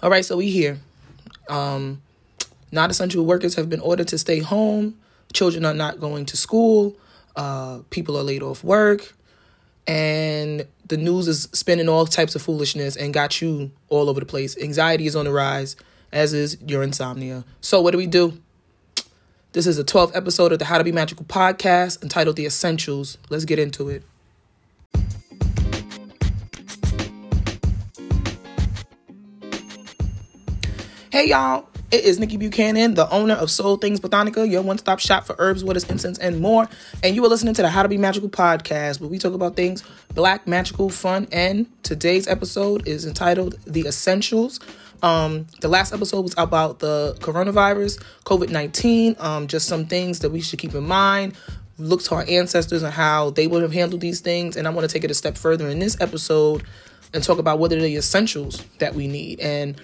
All right, so we here. Um, non essential workers have been ordered to stay home. Children are not going to school. Uh, people are laid off work. And the news is spinning all types of foolishness and got you all over the place. Anxiety is on the rise, as is your insomnia. So, what do we do? This is the 12th episode of the How to Be Magical podcast entitled The Essentials. Let's get into it. Hey y'all, it is Nikki Buchanan, the owner of Soul Things Botanica, your one stop shop for herbs, waters, incense, and more. And you are listening to the How to Be Magical podcast, where we talk about things black, magical, fun. And today's episode is entitled The Essentials. Um, the last episode was about the coronavirus, COVID 19, um, just some things that we should keep in mind. Look to our ancestors and how they would have handled these things. And I want to take it a step further in this episode and talk about what are the essentials that we need. And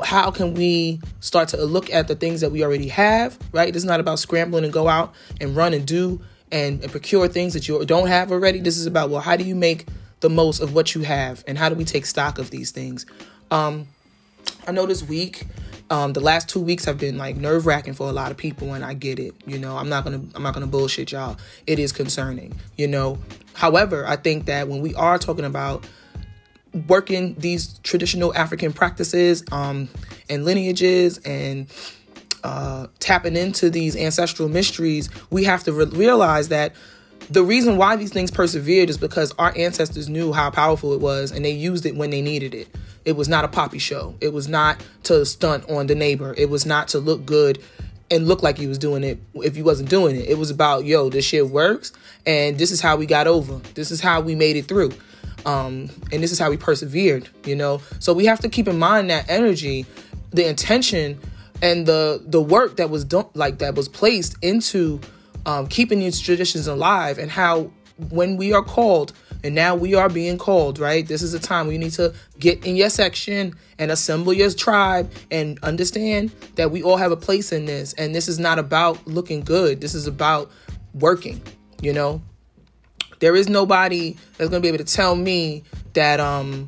how can we start to look at the things that we already have, right? It's not about scrambling and go out and run and do and, and procure things that you don't have already. This is about, well, how do you make the most of what you have and how do we take stock of these things? Um, I know this week, um, the last two weeks have been like nerve wracking for a lot of people, and I get it. You know, I'm not gonna I'm not gonna bullshit y'all. It is concerning. You know, however, I think that when we are talking about working these traditional African practices um, and lineages and uh, tapping into these ancestral mysteries, we have to re- realize that the reason why these things persevered is because our ancestors knew how powerful it was and they used it when they needed it. It was not a poppy show. It was not to stunt on the neighbor. It was not to look good and look like you was doing it if you wasn't doing it. It was about, yo, this shit works and this is how we got over. This is how we made it through. Um, and this is how we persevered, you know. So we have to keep in mind that energy, the intention, and the the work that was done, like that was placed into um, keeping these traditions alive, and how when we are called, and now we are being called, right? This is a time where you need to get in your section and assemble your tribe and understand that we all have a place in this, and this is not about looking good. This is about working, you know there is nobody that's gonna be able to tell me that um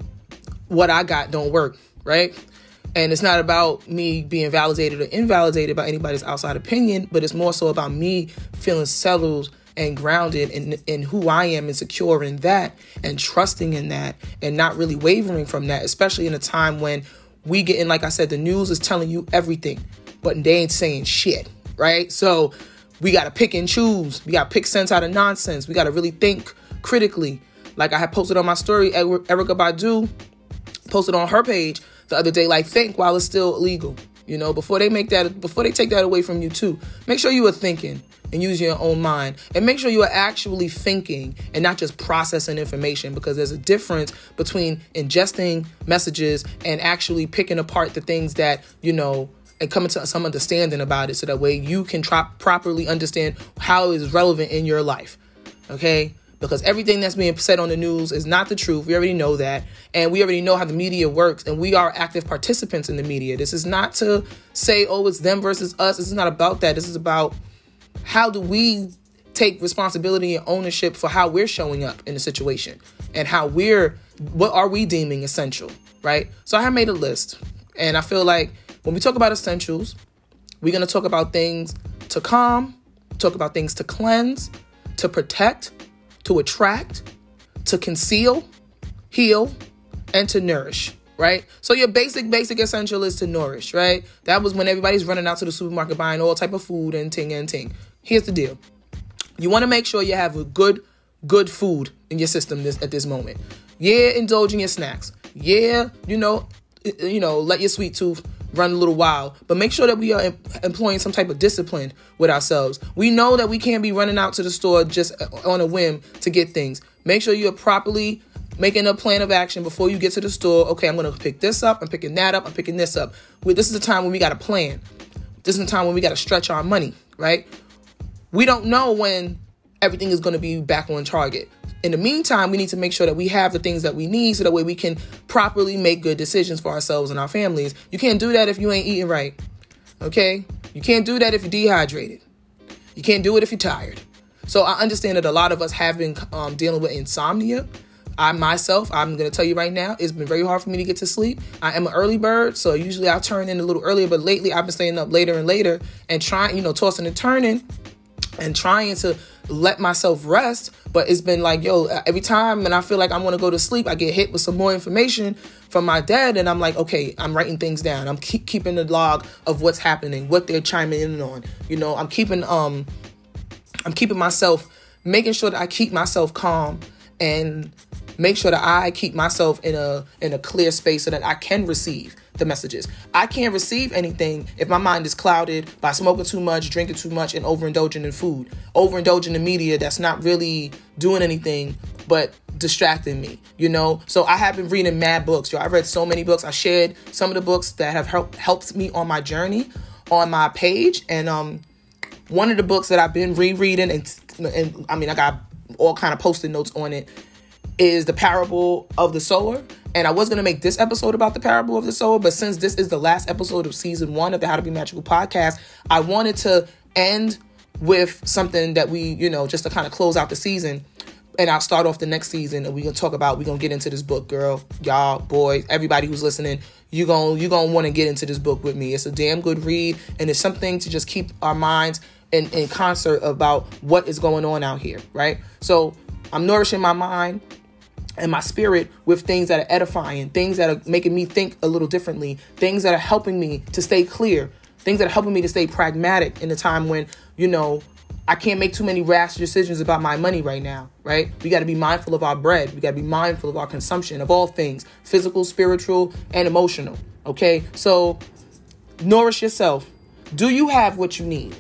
what I got don't work, right? And it's not about me being validated or invalidated by anybody's outside opinion, but it's more so about me feeling settled and grounded in, in who I am and secure in that and trusting in that and not really wavering from that, especially in a time when we get in, like I said, the news is telling you everything, but they ain't saying shit, right? So we got to pick and choose. We got to pick sense out of nonsense. We got to really think critically. Like I had posted on my story, Erykah Badu posted on her page the other day, like think while it's still illegal. You know, before they make that, before they take that away from you too, make sure you are thinking and using your own mind, and make sure you are actually thinking and not just processing information. Because there's a difference between ingesting messages and actually picking apart the things that you know and coming to some understanding about it so that way you can try, properly understand how it is relevant in your life. Okay? Because everything that's being said on the news is not the truth. We already know that. And we already know how the media works. And we are active participants in the media. This is not to say, oh, it's them versus us. This is not about that. This is about how do we take responsibility and ownership for how we're showing up in the situation and how we're, what are we deeming essential, right? So I have made a list. And I feel like when we talk about essentials, we're going to talk about things to calm, talk about things to cleanse, to protect, to attract, to conceal, heal, and to nourish, right? So your basic, basic essential is to nourish, right? That was when everybody's running out to the supermarket buying all type of food and ting and ting. Here's the deal. You want to make sure you have a good, good food in your system this, at this moment. Yeah, indulging in your snacks. Yeah, you know, you know, let your sweet tooth run a little while, but make sure that we are employing some type of discipline with ourselves. We know that we can't be running out to the store just uh, on a whim to get things. Make sure you're properly making a plan of action before you get to the store. Okay, I'm going to pick this up, I'm picking that up, I'm picking this up. This is the time when we got to plan. This is the time when we got to stretch our money, right? We don't know when everything is going to be back on target in the meantime, we need to make sure that we have the things that we need so that way we can properly make good decisions for ourselves and our families. You can't do that if you ain't eating right. Okay? You can't do that if you're dehydrated. You can't do it if you're tired. So I understand that a lot of us have been um, dealing with insomnia I myself, I'm gonna tell you right now, it's been very hard for me to get to sleep. I am an early bird, so usually I turn in a little earlier, but lately I've been staying up later and later and trying, you know, tossing and turning and trying to let myself rest. But it's been like, yo, every time and I feel like I want to go to sleep, I get hit with some more information from my dad, and I'm like, okay, I'm writing things down. I'm keep keeping the log of what's happening, what they're chiming in on. You know, I'm keeping um, I'm keeping myself, making sure that I keep myself calm and make sure that I keep myself in a in a clear space so that I can receive the messages. I can't receive anything if my mind is clouded by smoking too much, drinking too much, and overindulging in food, overindulging in media that's not really doing anything but distracting me, you know? So I have been reading mad books, yo. I've read so many books. I shared some of the books that have helped helped me on my journey on my page. And um one of the books that I've been rereading and and I mean I got all kind of post-it notes on it is the parable of the sower. And I was going to make this episode about the parable of the sower, but since this is the last episode of season one of the How to Be Magical podcast, I wanted to end with something that we, you know, just to kind of close out the season. And I'll start off the next season and we're gonna talk about, we're gonna get into this book, girl, y'all, boys, everybody who's listening, you're gonna you gonna want to get into this book with me. It's a damn good read, and it's something to just keep our minds in, in concert about what is going on out here, right? So I'm nourishing my mind and my spirit with things that are edifying, things that are making me think a little differently, things that are helping me to stay clear, things that are helping me to stay pragmatic in a time when, you know, I can't make too many rash decisions about my money right now, right? We got to be mindful of our bread. We got to be mindful of our consumption of all things physical, spiritual, and emotional, okay? So, nourish yourself. Do you have what you need?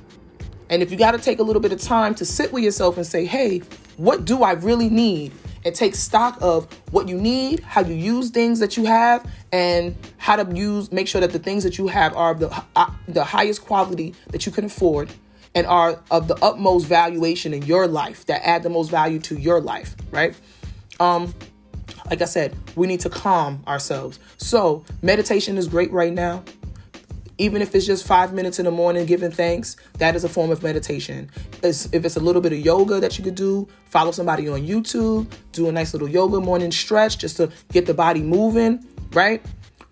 And if you got to take a little bit of time to sit with yourself and say, hey, what do I really need? And take stock of what you need, how you use things that you have, and how to use make sure that the things that you have are the uh, the highest quality that you can afford and are of the utmost valuation in your life that add the most value to your life, right? Um like I said, we need to calm ourselves. So, meditation is great right now even if it's just five minutes in the morning giving thanks, that is a form of meditation. It's, if it's a little bit of yoga that you could do, follow somebody on YouTube, do a nice little yoga morning stretch just to get the body moving, right?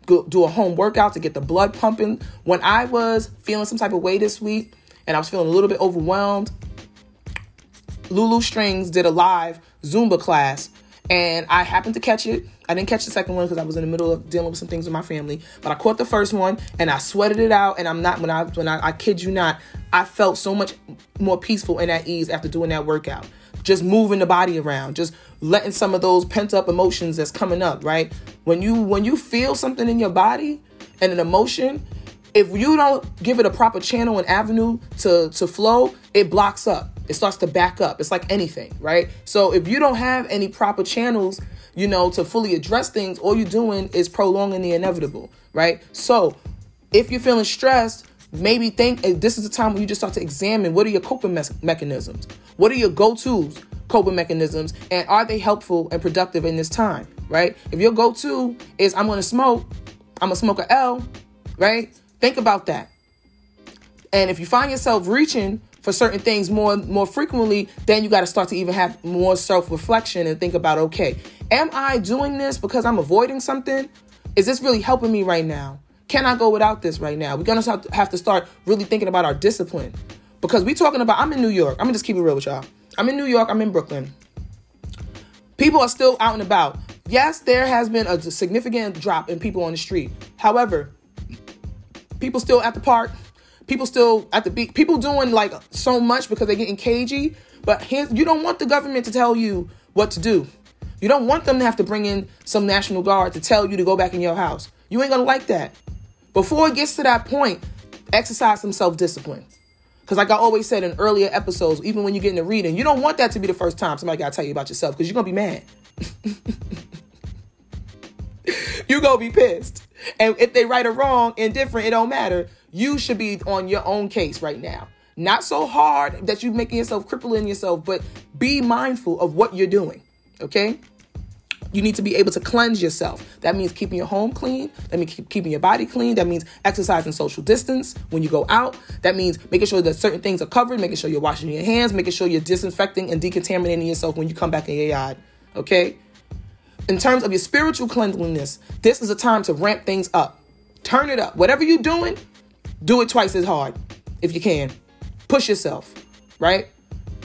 Go, do a home workout to get the blood pumping. When I was feeling some type of way this week and I was feeling a little bit overwhelmed, Lulu Strings did a live Zumba class and I happened to catch it. I didn't catch the second one because I was in the middle of dealing with some things with my family, but I caught the first one and I sweated it out. And I'm not when I when I, I kid you not, I felt so much more peaceful and at ease after doing that workout. Just moving the body around, just letting some of those pent up emotions that's coming up. Right when you when you feel something in your body and an emotion, if you don't give it a proper channel and avenue to to flow, it blocks up it starts to back up. It's like anything, right? So if you don't have any proper channels, you know, to fully address things, all you're doing is prolonging the inevitable, right? So if you're feeling stressed, maybe think this is the time when you just start to examine what are your coping me- mechanisms? What are your go-tos coping mechanisms and are they helpful and productive in this time, right? If your go-to is I'm to smoke, I'm to smoke a L, right? Think about that. And if you find yourself reaching for certain things more more frequently, then you got to start to even have more self-reflection and think about, okay, am I doing this because I'm avoiding something? Is this really helping me right now? Can I go without this right now? We're gonna have to start really thinking about our discipline because we're talking about. I'm in New York. I'm gonna just keep it real with y'all. I'm in New York. I'm in Brooklyn. People are still out and about. Yes, there has been a significant drop in people on the street. However, people still at the park, People still at the beat. People doing like so much because they're getting cagey. But you don't want the government to tell you what to do. You don't want them to have to bring in some National Guard to tell you to go back in your house. You ain't gonna like that. Before it gets to that point, exercise some self discipline. Because, like I always said in earlier episodes, even when you get into reading, you don't want that to be the first time somebody got to tell you about yourself because you're to be mad. you're to be pissed. And if they right or wrong, indifferent, it don't matter you should be on your own case right now. Not so hard that you're making yourself crippling yourself, but be mindful of what you're doing. Okay? You need to be able to cleanse yourself. That means keeping your home clean. That means keep, keeping your body clean. That means exercising social distance when you go out. That means making sure that certain things are covered, making sure you're washing your hands, making sure you're disinfecting and decontaminating yourself when you come back in your yard. Okay? In terms of your spiritual cleanliness, this is a time to ramp things up. Turn it up. Whatever you're doing, do it twice as hard if you can. Push yourself, right?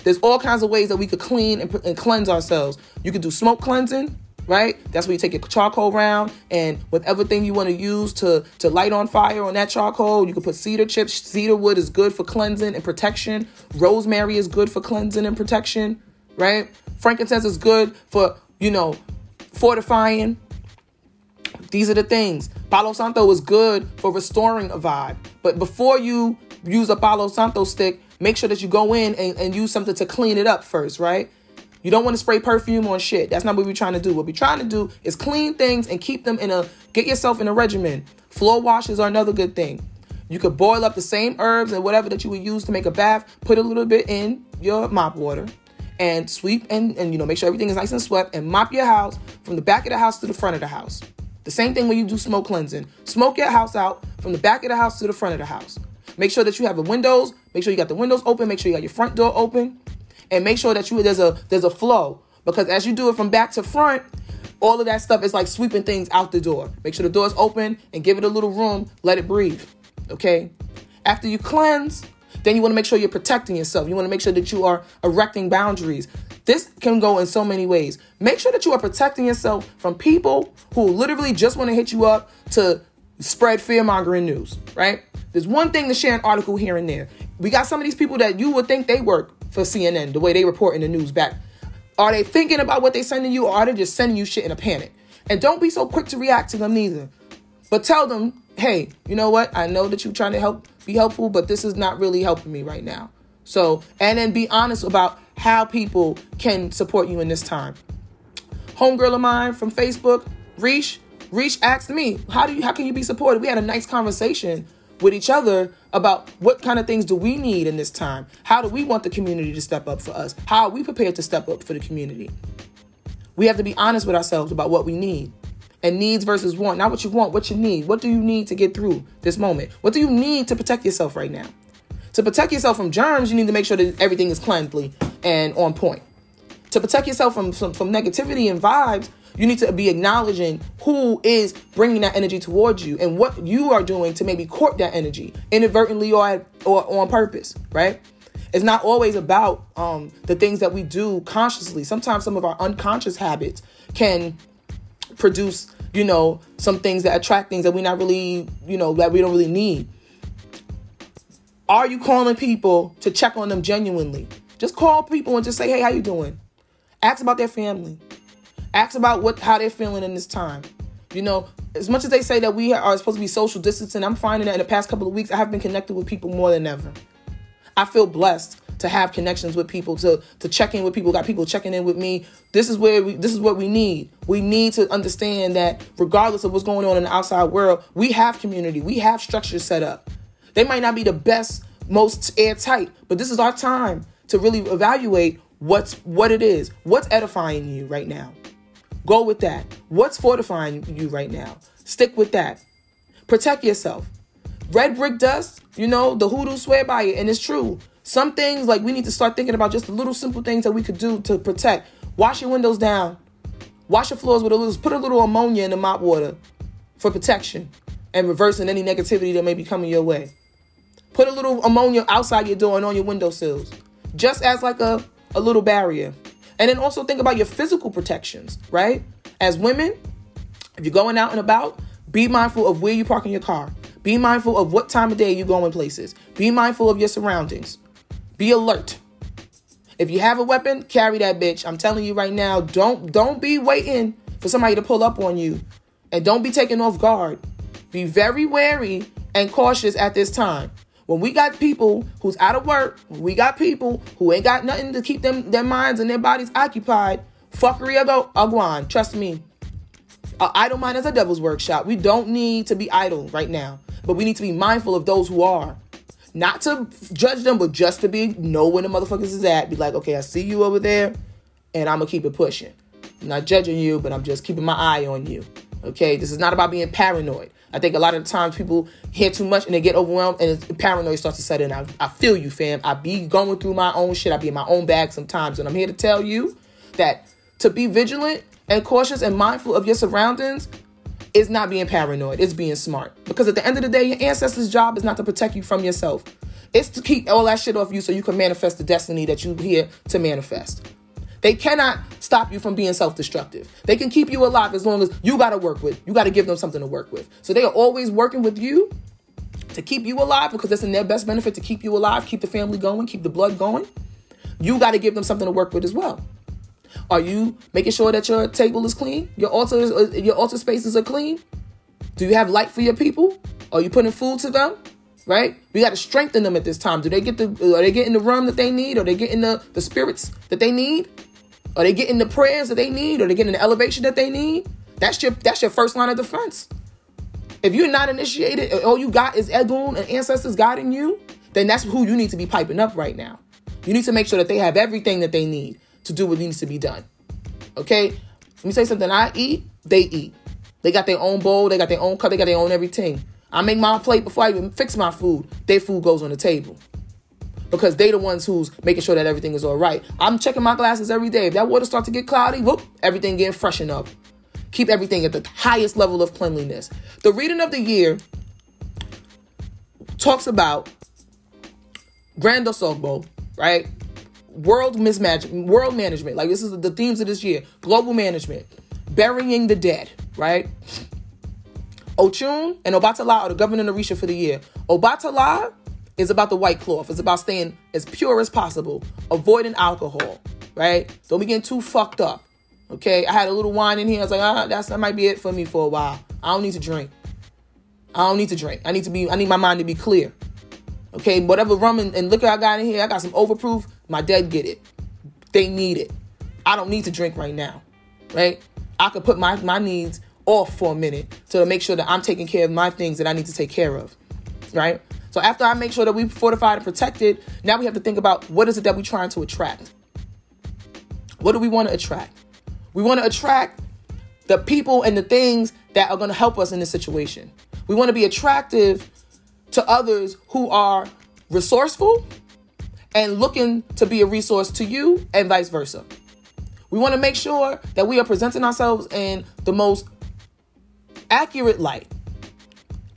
There's all kinds of ways that we could clean and, and cleanse ourselves. You could do smoke cleansing, right? That's where you take your charcoal round and whatever thing you want to use to, to light on fire on that charcoal, you can put cedar chips. Cedar wood is good for cleansing and protection. Rosemary is good for cleansing and protection, right? Frankincense is good for, you know, fortifying. These are the things. Palo Santo is good for restoring a vibe. But before you use a Palo Santo stick, make sure that you go in and, and use something to clean it up first, right? You don't want to spray perfume on shit. That's not what we're trying to do. What we're trying to do is clean things and keep them in a get yourself in a regimen. Floor washes are another good thing. You could boil up the same herbs and whatever that you would use to make a bath, put a little bit in your mop water and sweep and, and you know make sure everything is nice and swept and mop your house from the back of the house to the front of the house. The same thing when you do smoke cleansing. Smoke your house out from the back of the house to the front of the house. Make sure that you have the windows, make sure you got the windows open, make sure you got your front door open, and make sure that you there's a there's a flow because as you do it from back to front, all of that stuff is like sweeping things out the door. Make sure the door's open and give it a little room, let it breathe. Okay? After you cleanse, then you want to make sure you're protecting yourself. You want to make sure that you are erecting boundaries. This can go in so many ways. Make sure that you are protecting yourself from people who literally just want to hit you up to spread fear mongering news, right? There's one thing to share an article here and there. We got some of these people that you would think they work for CNN, the way they report in the news back. Are they thinking about what they're sending you, or are they just sending you shit in a panic? And don't be so quick to react to them neither. But tell them, hey, you know what? I know that you're trying to help, be helpful, but this is not really helping me right now. So, and then be honest about how people can support you in this time. Homegirl of mine from Facebook, Reach, Reach asked me, how do you, how can you be supported? We had a nice conversation with each other about what kind of things do we need in this time? How do we want the community to step up for us? How are we prepared to step up for the community? We have to be honest with ourselves about what we need. And needs versus want. Not what you want, what you need. What do you need to get through this moment? What do you need to protect yourself right now? To protect yourself from germs, you need to make sure that everything is cleanly and on point. To protect yourself from, from, from negativity and vibes, you need to be acknowledging who is bringing that energy towards you and what you are doing to maybe court that energy inadvertently or, or on purpose, right? It's not always about um, the things that we do consciously. Sometimes some of our unconscious habits can produce, you know, some things that attract things that we not really, you know, that we don't really need. Are you calling people to check on them genuinely? Just call people and just say, "Hey, how you doing?" Ask about their family. Ask about what how they're feeling in this time. You know, as much as they say that we are supposed to be social distancing, I'm finding that in the past couple of weeks, I have been connected with people more than ever. I feel blessed to have connections with people, to to check in with people. Got people checking in with me. This is where we, this is what we need. We need to understand that regardless of what's going on in the outside world, we have community. We have structures set up. They might not be the best, most airtight, but this is our time to really evaluate what's what it is. What's edifying you right now? Go with that. What's fortifying you right now? Stick with that. Protect yourself. Red brick dust, you know, the hoodoo swear by it, and it's true. Some things, like we need to start thinking about just the little simple things that we could do to protect. Wash your windows down. Wash your floors with a little, put a little ammonia in the mop water for protection and reversing any negativity that may be coming your way. Put a little ammonia outside your door and on your windowsills, just as like a, a little barrier. And then also think about your physical protections, right? As women, if you're going out and about, be mindful of where you park in your car. Be mindful of what time of day you go in places. Be mindful of your surroundings. Be alert. If you have a weapon, carry that bitch. I'm telling you right now, don't don't be waiting for somebody to pull up on you. And don't be taken off guard. Be very wary and cautious at this time. When we got people who's out of work, we got people who ain't got nothing to keep them their minds and their bodies occupied, fuckery go agwan. Trust me. Uh, idle mind is a devil's workshop. We don't need to be idle right now, but we need to be mindful of those who are. Not to judge them, but just to be know when the motherfuckers is at. Be like, okay, I see you over there, and I'm gonna keep it pushing. I'm not judging you, but I'm just keeping my eye on you. Okay, this is not about being paranoid. I think a lot of times people hear too much and they get overwhelmed and paranoia starts to set in. I, I feel you, fam. I be going through my own shit. I be in my own bag sometimes. And I'm here to tell you that to be vigilant and cautious and mindful of your surroundings is not being paranoid. It's being smart. Because at the end of the day, your ancestors' job is not to protect you from yourself. It's to keep all that shit off you so you can manifest the destiny that you're here to manifest. They cannot stop you from being self destructive. They can keep you alive as long as you got to work with. You got to give them something to work with. So they are always working with you to keep you alive because that's in their best benefit to keep you alive, keep the family going, keep the blood going. You got to give them something to work with as well. Are you making sure that your table is clean? Your altar, uh, your altar spaces are clean? Do you have light for your people? Are you putting food to them? Right? We got to strengthen them at this time. Do they get the? Uh, are they getting the rum that they need? Are they getting the the spirits that they need? Are they getting the prayers that they need? Are they getting the elevation that they need? That's your that's your first line of defense. If you're not initiated, uh, all you got is Egun and ancestors guiding you, then that's who you need to be piping up right now. You need to make sure that they have everything that they need to do what needs to be done. Okay? Let me say something. I eat, they eat. They got their own bowl, they got their own cup, they got their own everything. I make my plate before I even fix my food. Their food goes on the table. Because they the ones who's making sure that everything is all right. I'm checking my glasses every day. If that water starts to get cloudy, whoop, everything getting freshened up. Keep everything at the highest level of cleanliness. The reading of the year talks about Grand Osogbo, right? World mismatch, world management. Like this is the themes of this year: global management, burying the dead. Right. Ochun and Obatala are the governor of Orisha for the year. Obatala is about the white cloth. It's about staying as pure as possible, avoiding alcohol. Right. Don't be getting too fucked up. Okay. I had a little wine in here. I was like, ah, that's that might be it for me for a while. I don't need to drink. I don't need to drink. I need to be. I need my mind to be clear. Okay, whatever rum and, and liquor I got in here, I got some overproof. My dad get it. They need it. I don't need to drink right now. Right? I could put my, my needs off for a minute to make sure that I'm taking care of my things that I need to take care of. Right? So after I make sure that we fortified and protected, now we have to think about what is it that we're trying to attract? What do we want to attract? We want to attract the people and the things that are going to help us in this situation. We want to be attractive to others who are resourceful and looking to be a resource to you and vice versa. We want to make sure that we are presenting ourselves in the most accurate light,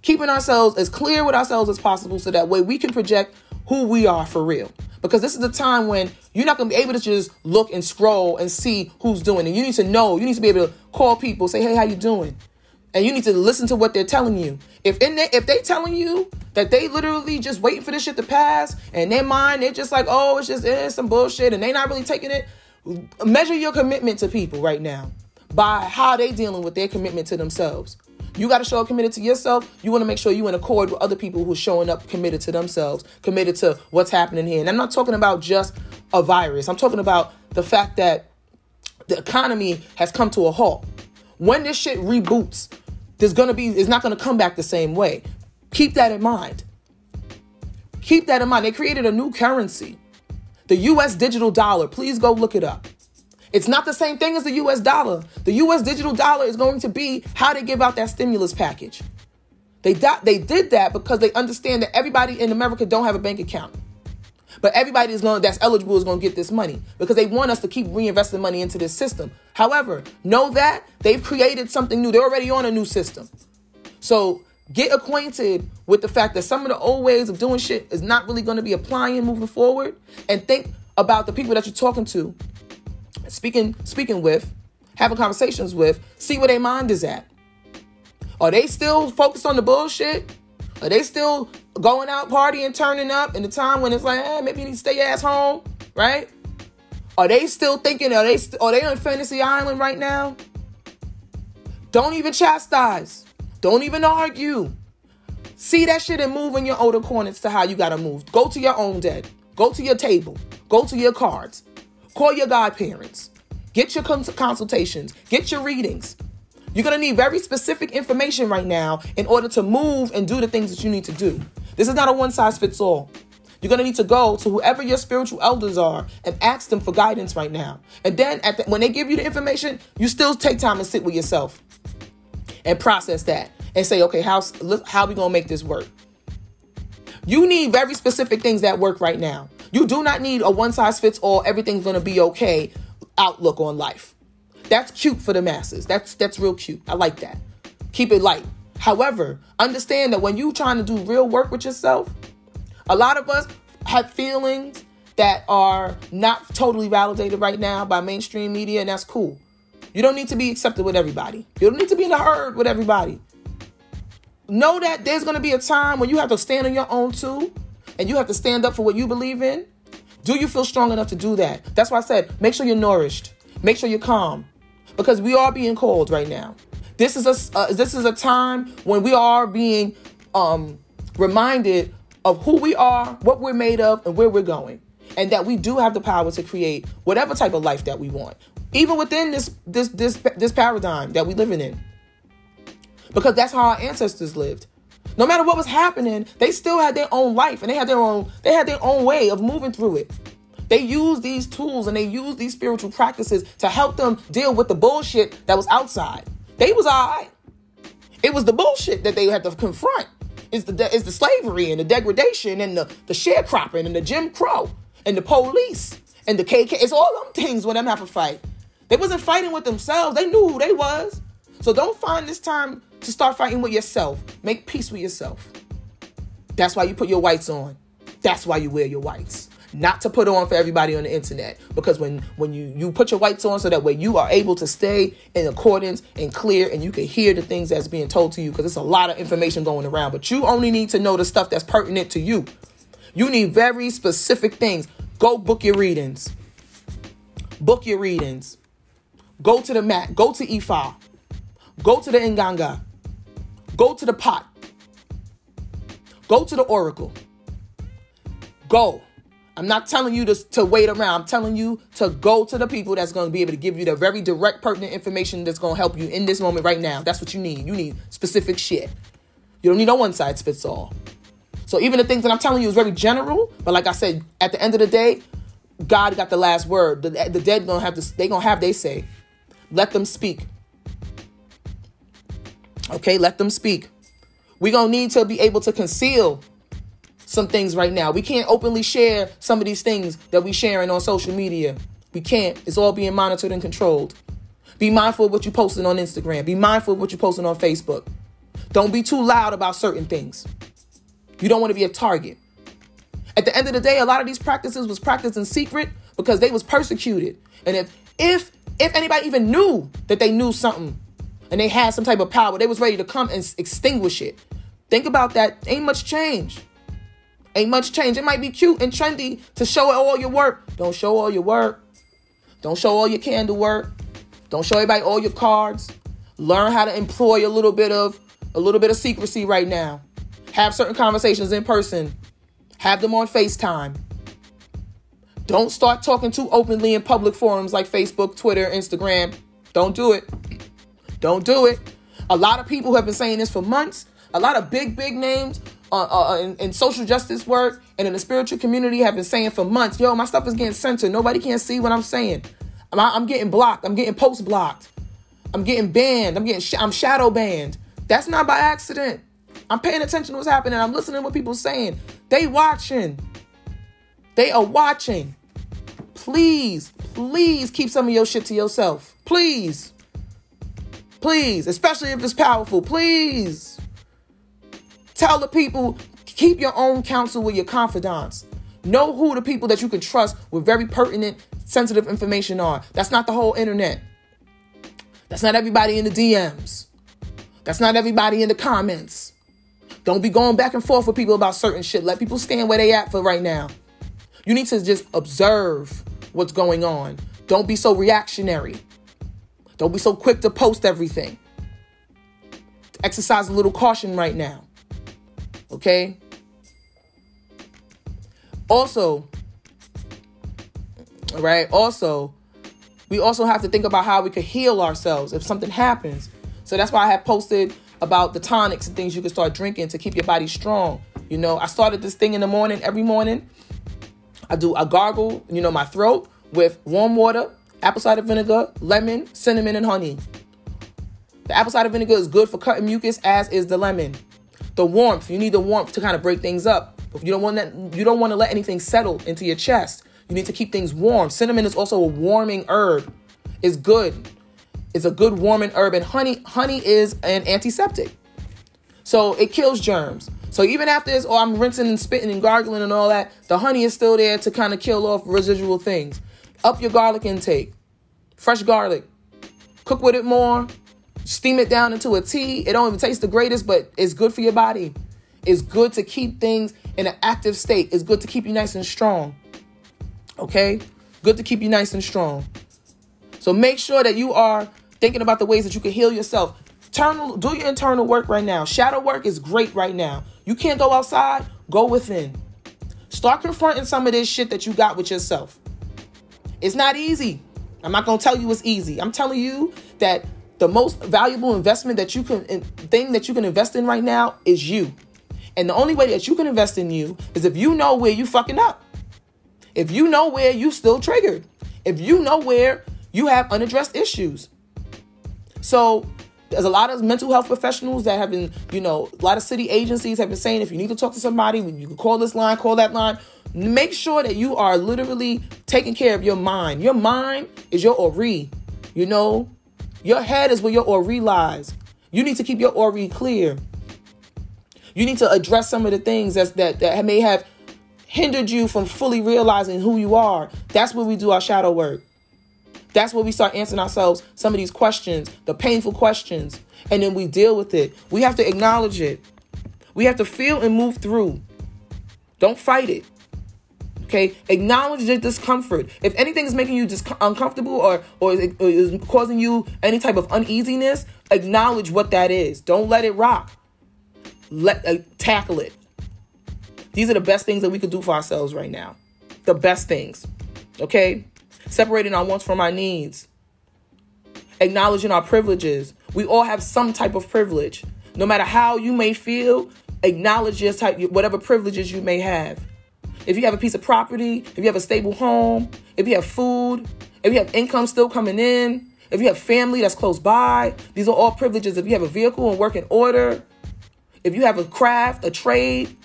keeping ourselves as clear with ourselves as possible so that way we can project who we are for real. Because this is the time when you're not going to be able to just look and scroll and see who's doing it. You need to know. You need to be able to call people, say, "Hey, how you doing?" And you need to listen to what they're telling you. If in they, if they telling you that they literally just waiting for this shit to pass, and their mind they're just like, oh, it's just some bullshit, and they not really taking it. Measure your commitment to people right now by how they dealing with their commitment to themselves. You got to show up committed to yourself. You want to make sure you in accord with other people who are showing up committed to themselves, committed to what's happening here. And I'm not talking about just a virus. I'm talking about the fact that the economy has come to a halt. When this shit reboots, there's gonna be it's not gonna come back the same way. Keep that in mind. Keep that in mind. They created a new currency, the US digital dollar. Please go look it up. It's not the same thing as the US dollar. The US digital dollar is going to be how they give out that stimulus package. They, do- they did that because they understand that everybody in America don't have a bank account. But everybody going that's eligible is going to get this money because they want us to keep reinvesting money into this system. However, know that they've created something new. They're already on a new system. So get acquainted with the fact that some of the old ways of doing shit is not really going to be applying moving forward and think about the people that you're talking to, speaking speaking with, having conversations with, see where their mind is at. Are they still focused on the bullshit? Are they still going out partying, turning up in the time when it's like, hey, maybe you need to stay ass home, right? Are they still thinking? Are they st- are they on fantasy island right now? Don't even chastise. Don't even argue. See that shit and move in your older corners to how you gotta move. Go to your own dead. Go to your table. Go to your cards. Call your godparents. Get your cons- consultations. Get your readings. You're going to need very specific information right now in order to move and do the things that you need to do. This is not a one size fits all. You're going to need to go to whoever your spiritual elders are and ask them for guidance right now. And then the, when they give you the information, you still take time and sit with yourself and process that and say, okay, how, how we going to make this work? You need very specific things that work right now. You do not need a one size fits all, everything's going to be okay outlook on life. That's cute for the masses. That's that's real cute. I like that. Keep it light. However, understand that when you trying to do real work with yourself, a lot of us have feelings that are not totally validated right now by mainstream media, and that's cool. You don't need to be accepted with everybody. You don't need to be in the herd with everybody. Know that there's going to be a time when you have to stand on your own too, and you have to stand up for what you believe in. Do you feel strong enough to do that? That's why I said make sure you're nourished, make sure you're calm, because we are being called right now. This is a uh, this is a time when we are being um, reminded of who we are, what we're made of, and where we're going, and that we do have the power to create whatever type of life that we want, even within this this this this paradigm that we're living in. Because that's how our ancestors lived. No matter what was happening, they still had their own life and they had their own they had their own way of moving through it. They used these tools and they used these spiritual practices to help them deal with the bullshit that was outside. They was all right. It was the bullshit that they had to confront. It's the it's the slavery and the degradation and the, the sharecropping and the Jim Crow and the police and the KK. It's all them things when them have a fight. They wasn't fighting with themselves. They knew who they was. So don't find this time to start fighting with yourself. Make peace with yourself. That's why you put your whites on. That's why you wear your whites. Not to put on for everybody on the internet. Because when, when you, you put your whites on so that way you are able to stay in accordance and clear and you can hear the things that's being told to you because it's a lot of information going around. But you only need to know the stuff that's pertinent to you. You need very specific things. Go book your readings. Book your readings. Go to the mat. Go to Ifa. Go to the Nganga. Go to the pot. Go to the oracle. Go. I'm not telling you to, to wait around. I'm telling you to go to the people that's going to be able to give you the very direct, pertinent information that's going to help you in this moment right now. That's what you need. You need specific shit. You don't need no one size fits all. So even the things that I'm telling you is very general, but like I said, at the end of the day, God got the last word. The, the dead gonna have to. They gonna have they say. Let them speak. Okay, let them speak. Going to need to be able to conceal some things right now. We can't openly share some of these things that we sharing on social media. We can't. It's all being monitored and controlled. Be mindful of what you're posting on Instagram. Be mindful of what you're posting on Facebook. Don't be too loud about certain things. You don't want to be a target. At the end of the day, a lot of these practices was practiced in secret because they was persecuted. And if if if anybody even knew that they knew something, and they had some type of power. They was ready to come and extinguish it. Think about that. Ain't much change. Ain't much change. It might be cute and trendy to show all your work. Don't show all your work. Don't show all your candle work. Don't show everybody all your cards. Learn how to employ a little bit of a little bit of secrecy right now. Have certain conversations in person. Have them on FaceTime. Don't start talking too openly in public forums like Facebook, Twitter, Instagram. Don't do it. Don't do it. A lot of people have been saying this for months. A lot of big, big names uh, uh, in, in, social justice work and in the spiritual community have been saying for months, yo, my stuff is getting censored. Nobody can see what I'm saying. I'm, I'm getting blocked. I'm getting post blocked. I'm getting banned. I'm getting sh- I'm shadow banned. That's not by accident. I'm paying attention to what's happening. I'm listening to what people saying. They watching. They are watching. Please, please keep some of your shit to yourself. Please. Please, especially if it's powerful, please. Tell the people, keep your own counsel with your confidants. Know who the people that you can trust with very pertinent, sensitive information are. That's not the whole internet. That's not everybody in the DMs. That's not everybody in the comments. Don't be going back and forth with people about certain shit. Let people stand where they at for right now. You need to just observe what's going on. Don't be so reactionary. Don't be so quick to post everything. Exercise a little caution right now. Okay? Also, right? Also, we also have to think about how we could heal ourselves if something happens. So that's why I have posted about the tonics and things you can start drinking to keep your body strong. You know, I started this thing in the morning every morning. I do a gargle, you know, my throat with warm water apple cider vinegar, lemon, cinnamon, and honey. The apple cider vinegar is good for cutting mucus, as is the lemon. The warmth, you need the warmth to kind of break things up. You don't want that, you don't want to let anything settle into your chest. You need to keep things warm. Cinnamon is also a warming herb. It's good. It's a good warming herb, and honey, honey is an antiseptic. So it kills germs. So even after this, oh, I'm rinsing and spitting and gargling and all that, the honey is still there to kind of kill off residual things. Up your garlic intake. Fresh garlic. Cook with it more. Steam it down into a tea. It don't even taste the greatest, but it's good for your body. It's good to keep things in an active state. It's good to keep you nice and strong. Okay? Good to keep you nice and strong. So make sure that you are thinking about the ways that you can heal yourself. Internal, do your internal work right now. Shadow work is great right now. You can't go outside, go within. Start confronting some of this shit that you got with yourself. It's not easy. I'm not going to tell you it's easy. I'm telling you that the most valuable investment that you can thing that you can invest in right now is you. And the only way that you can invest in you is if you know where you fucking up. If you know where you still triggered. If you know where you have unaddressed issues. So there's a lot of mental health professionals that have been, you know, a lot of city agencies have been saying if you need to talk to somebody, you can call this line, call that line. Make sure that you are literally taking care of your mind. Your mind is your ori. You know, your head is where your ori lies. You need to keep your ori clear. You need to address some of the things that, that, that may have hindered you from fully realizing who you are. That's where we do our shadow work. That's where we start answering ourselves some of these questions, the painful questions, and then we deal with it. We have to acknowledge it. We have to feel and move through. Don't fight it. Okay, acknowledge the discomfort. If anything is making you dis- uncomfortable or or is, or is causing you any type of uneasiness, acknowledge what that is. Don't let it rock. Let uh, tackle it. These are the best things that we could do for ourselves right now. The best things. Okay? separating our wants from our needs, acknowledging our privileges. We all have some type of privilege. No matter how you may feel, acknowledge your type, whatever privileges you may have. If you have a piece of property, if you have a stable home, if you have food, if you have income still coming in, if you have family that's close by, these are all privileges. If you have a vehicle and work in order, if you have a craft, a trade,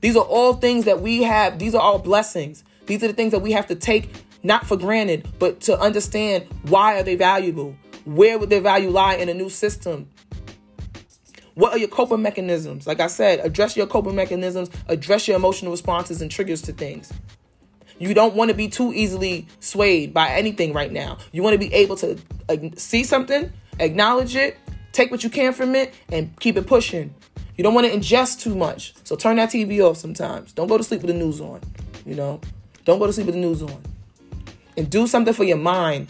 these are all things that we have. These are all blessings. These are the things that we have to take not for granted, but to understand why are they valuable? Where would their value lie in a new system? What are your coping mechanisms? Like I said, address your coping mechanisms, address your emotional responses and triggers to things. You don't want to be too easily swayed by anything right now. You want to be able to uh, see something, acknowledge it, take what you can from it, and keep it pushing. You don't want to ingest too much. So turn that TV off sometimes. Don't go to sleep with the news on. You know, don't go to sleep with the news on and do something for your mind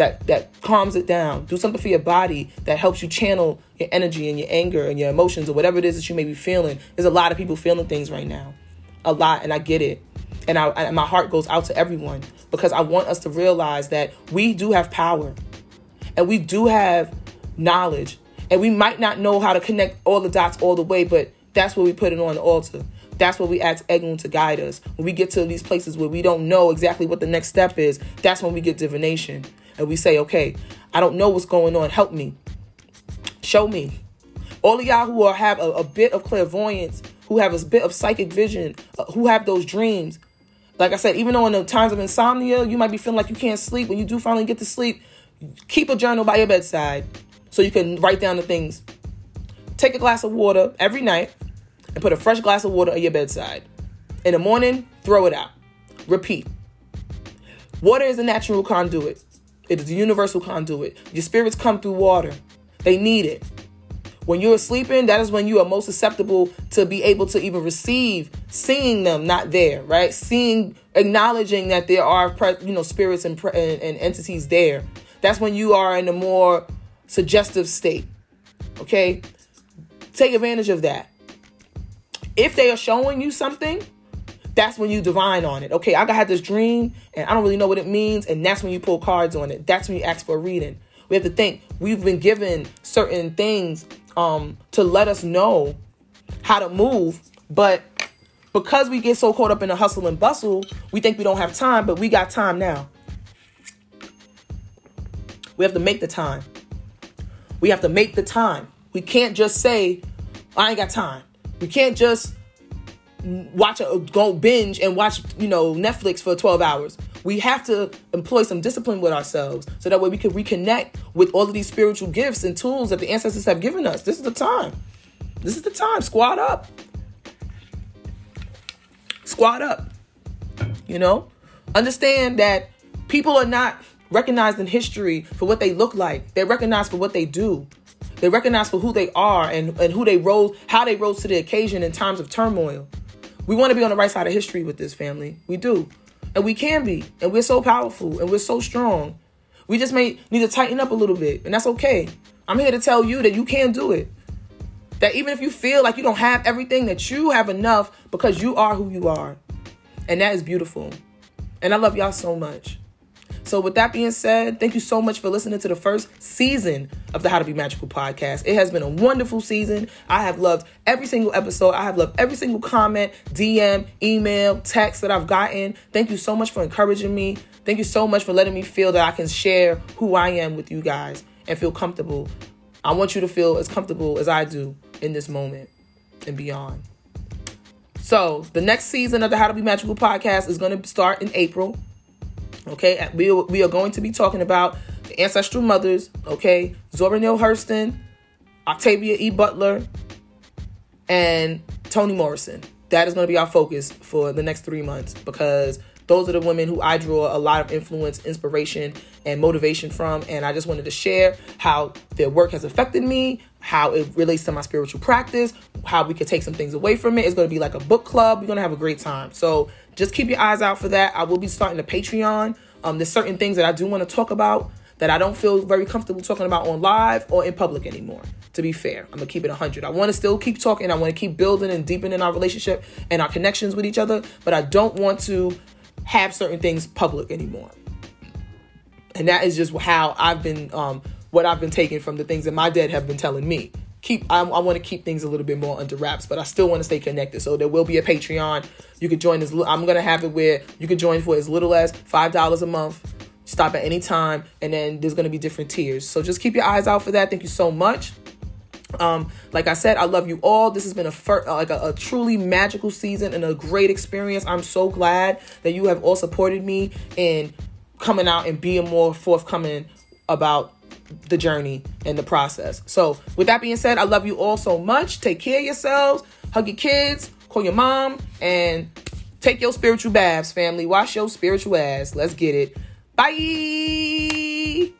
that that calms it down. Do something for your body that helps you channel your energy and your anger and your emotions or whatever it is that you may be feeling. There's a lot of people feeling things right now, a lot, and I get it. And, I, and my heart goes out to everyone because I want us to realize that we do have power and we do have knowledge and we might not know how to connect all the dots all the way, but that's what we put it on the altar. That's where we ask Egun to guide us. When we get to these places where we don't know exactly what the next step is, that's when we get divination. And we say, okay, I don't know what's going on. Help me. Show me. All of y'all who are, have a, a bit of clairvoyance, who have a bit of psychic vision, uh, who have those dreams. Like I said, even though in the times of insomnia, you might be feeling like you can't sleep. When you do finally get to sleep, keep a journal by your bedside so you can write down the things. Take a glass of water every night and put a fresh glass of water at your bedside. In the morning, throw it out. Repeat. Water is a natural conduit. It is a universal conduit. Your spirits come through water. They need it. When you're sleeping, that is when you are most susceptible to be able to even receive seeing them not there, right? Seeing, acknowledging that there are, you know, spirits and, and, and entities there. That's when you are in a more suggestive state. Okay? Take advantage of that. If they are showing you something, that's when you divine on it. Okay, I got this dream and I don't really know what it means, and that's when you pull cards on it. That's when you ask for a reading. We have to think we've been given certain things um, to let us know how to move, but because we get so caught up in the hustle and bustle, we think we don't have time, but we got time now. We have to make the time. We have to make the time. We can't just say, I ain't got time. We can't just watch a go binge and watch you know Netflix for 12 hours. We have to employ some discipline with ourselves so that way we can reconnect with all of these spiritual gifts and tools that the ancestors have given us. This is the time. This is the time. Squat up. Squat up. You know? Understand that people are not recognized in history for what they look like. They're recognized for what they do. They're recognized for who they are and, and who they rose, how they rose to the occasion in times of turmoil. We want to be on the right side of history with this family. We do. And we can be. And we're so powerful and we're so strong. We just may need to tighten up a little bit. And that's okay. I'm here to tell you that you can do it. That even if you feel like you don't have everything, that you have enough because you are who you are. And that is beautiful. And I love y'all so much. So, with that being said, thank you so much for listening to the first season of the How to Be Magical podcast. It has been a wonderful season. I have loved every single episode. I have loved every single comment, DM, email, text that I've gotten. Thank you so much for encouraging me. Thank you so much for letting me feel that I can share who I am with you guys and feel comfortable. I want you to feel as comfortable as I do in this moment and beyond. So, the next season of the How to Be Magical podcast is going to start in April. Okay, we, we are going to be talking about the ancestral mothers. Okay, Zora Neale Hurston, Octavia E. Butler, and Toni Morrison. That is going to be our focus for the next three months because those are the women who I draw a lot of influence, inspiration, and motivation from. And I just wanted to share how their work has affected me, how it relates to my spiritual practice, how we could take some things away from it. It's going to be like a book club. We're going to have a great time. So just keep your eyes out for that. I will be starting a Patreon. Um, there's certain things that I do want to talk about that I don't feel very comfortable talking about on live or in public anymore. To be fair, I'm gonna keep it 100. I want to still keep talking. I want to keep building and deepening our relationship and our connections with each other, but I don't want to have certain things public anymore. And that is just how I've been, um, what I've been taking from the things that my dad have been telling me. Keep, I, I want to keep things a little bit more under wraps, but I still want to stay connected. So there will be a Patreon. You can join as I'm gonna have it where you can join for as little as five dollars a month. Stop at any time, and then there's gonna be different tiers. So just keep your eyes out for that. Thank you so much. Um, like I said, I love you all. This has been a fir- uh, like a, a, truly magical season and a great experience. I'm so glad that you have all supported me in coming out and being more forthcoming about the journey and the process. So, with that being said, I love you all so much. Take care of yourselves. Hug your kids. Call your mom and take your spiritual baths, family. Wash your spiritual ass. Let's get it. Bye.